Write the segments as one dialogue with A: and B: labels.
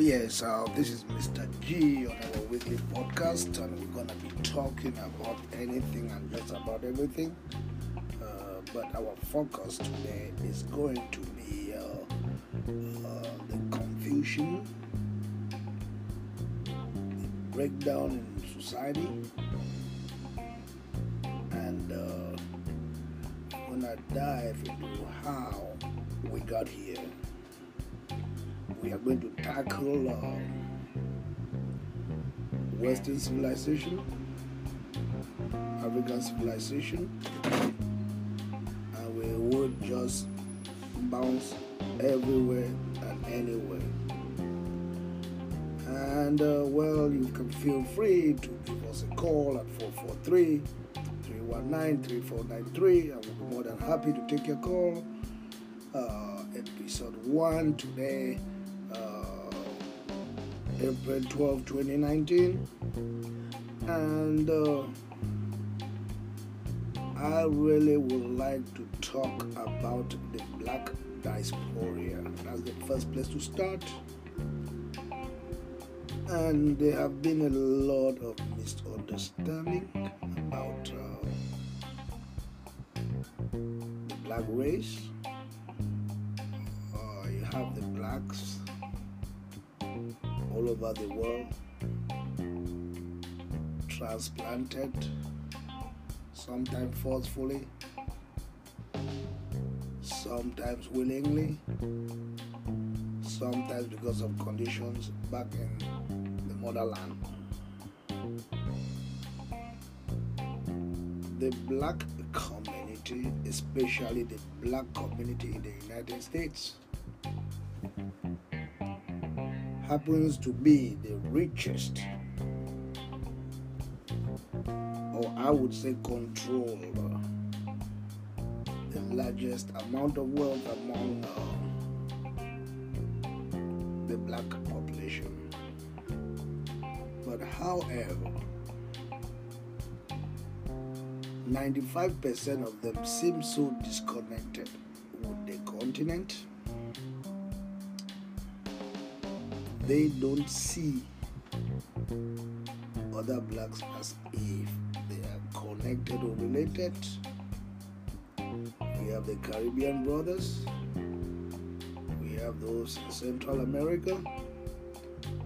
A: Yes, uh, this is Mr. G on our weekly podcast, and we're gonna be talking about anything and just about everything. Uh, but our focus today is going to be uh, uh, the confusion, the breakdown in society, and uh, we're gonna dive into how we got here we are going to tackle uh, Western civilization, African civilization, and we would just bounce everywhere and anywhere. And uh, well, you can feel free to give us a call at 443 319 3493. I will be more than happy to take your call. Uh, episode 1 today April 12, 2019. And uh, I really would like to talk about the black diaspora. That's the first place to start. And there have been a lot of misunderstanding about uh, the black race. Uh, you have the blacks all over the world, transplanted, sometimes forcefully, sometimes willingly, sometimes because of conditions back in the motherland. The black community, especially the black community in the United States, happens to be the richest, or I would say control the largest amount of wealth among uh, the black population. But however, 95% of them seem so disconnected with the continent they don't see other blacks as if they are connected or related. We have the Caribbean brothers, we have those in Central America,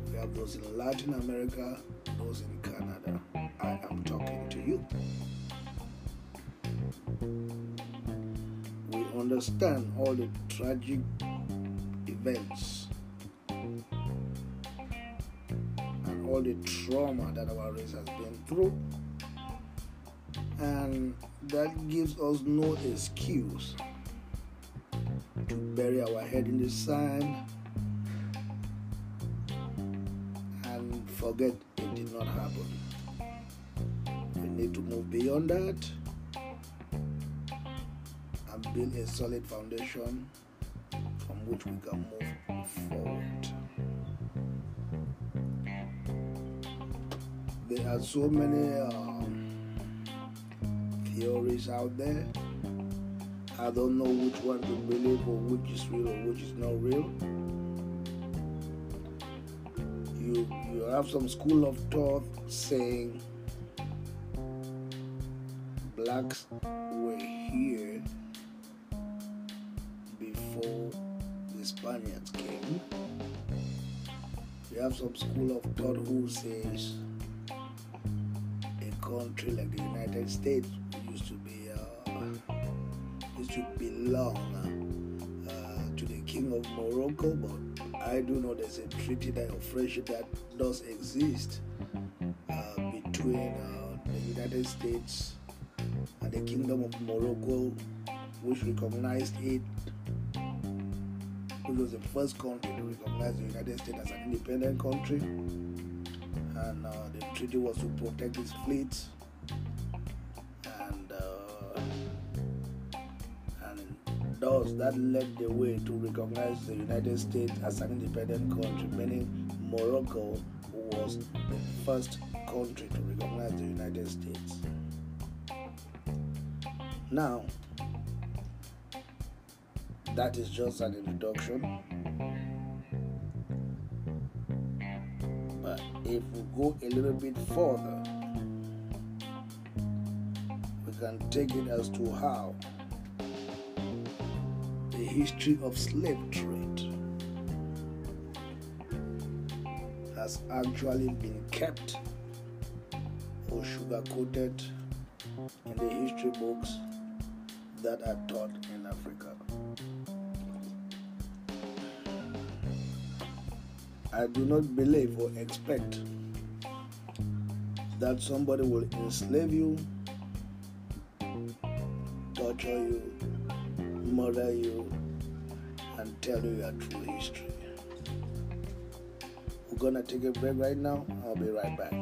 A: we have those in Latin America, those in Canada. I am talking to you. We understand all the tragic events all the trauma that our race has been through. And that gives us no excuse to bury our head in the sand and forget it did not happen. We need to move beyond that and build a solid foundation from which we can move forward. There are so many um, theories out there. I don't know which one to believe or which is real or which is not real. You you have some school of thought saying blacks were here before the Spaniards came. You have some school of thought who says country like the United States used to be uh, used to belong uh, to the King of Morocco, but I do know there's a treaty that of friendship that does exist uh, between uh, the United States and the Kingdom of Morocco, which recognized it. Which was the first country to recognize the United States as an independent country and uh, the treaty was to protect its fleet and uh, and thus that led the way to recognize the United States as an independent country, meaning Morocco was the first country to recognize the United States. Now, that is just an introduction if we go a little bit further, we can take it as to how the history of slave trade has actually been kept or sugar coated in the history books that are taught in Africa. I do not believe or expect that somebody will enslave you, torture you, murder you, and tell you your true history. We're gonna take a break right now. I'll be right back.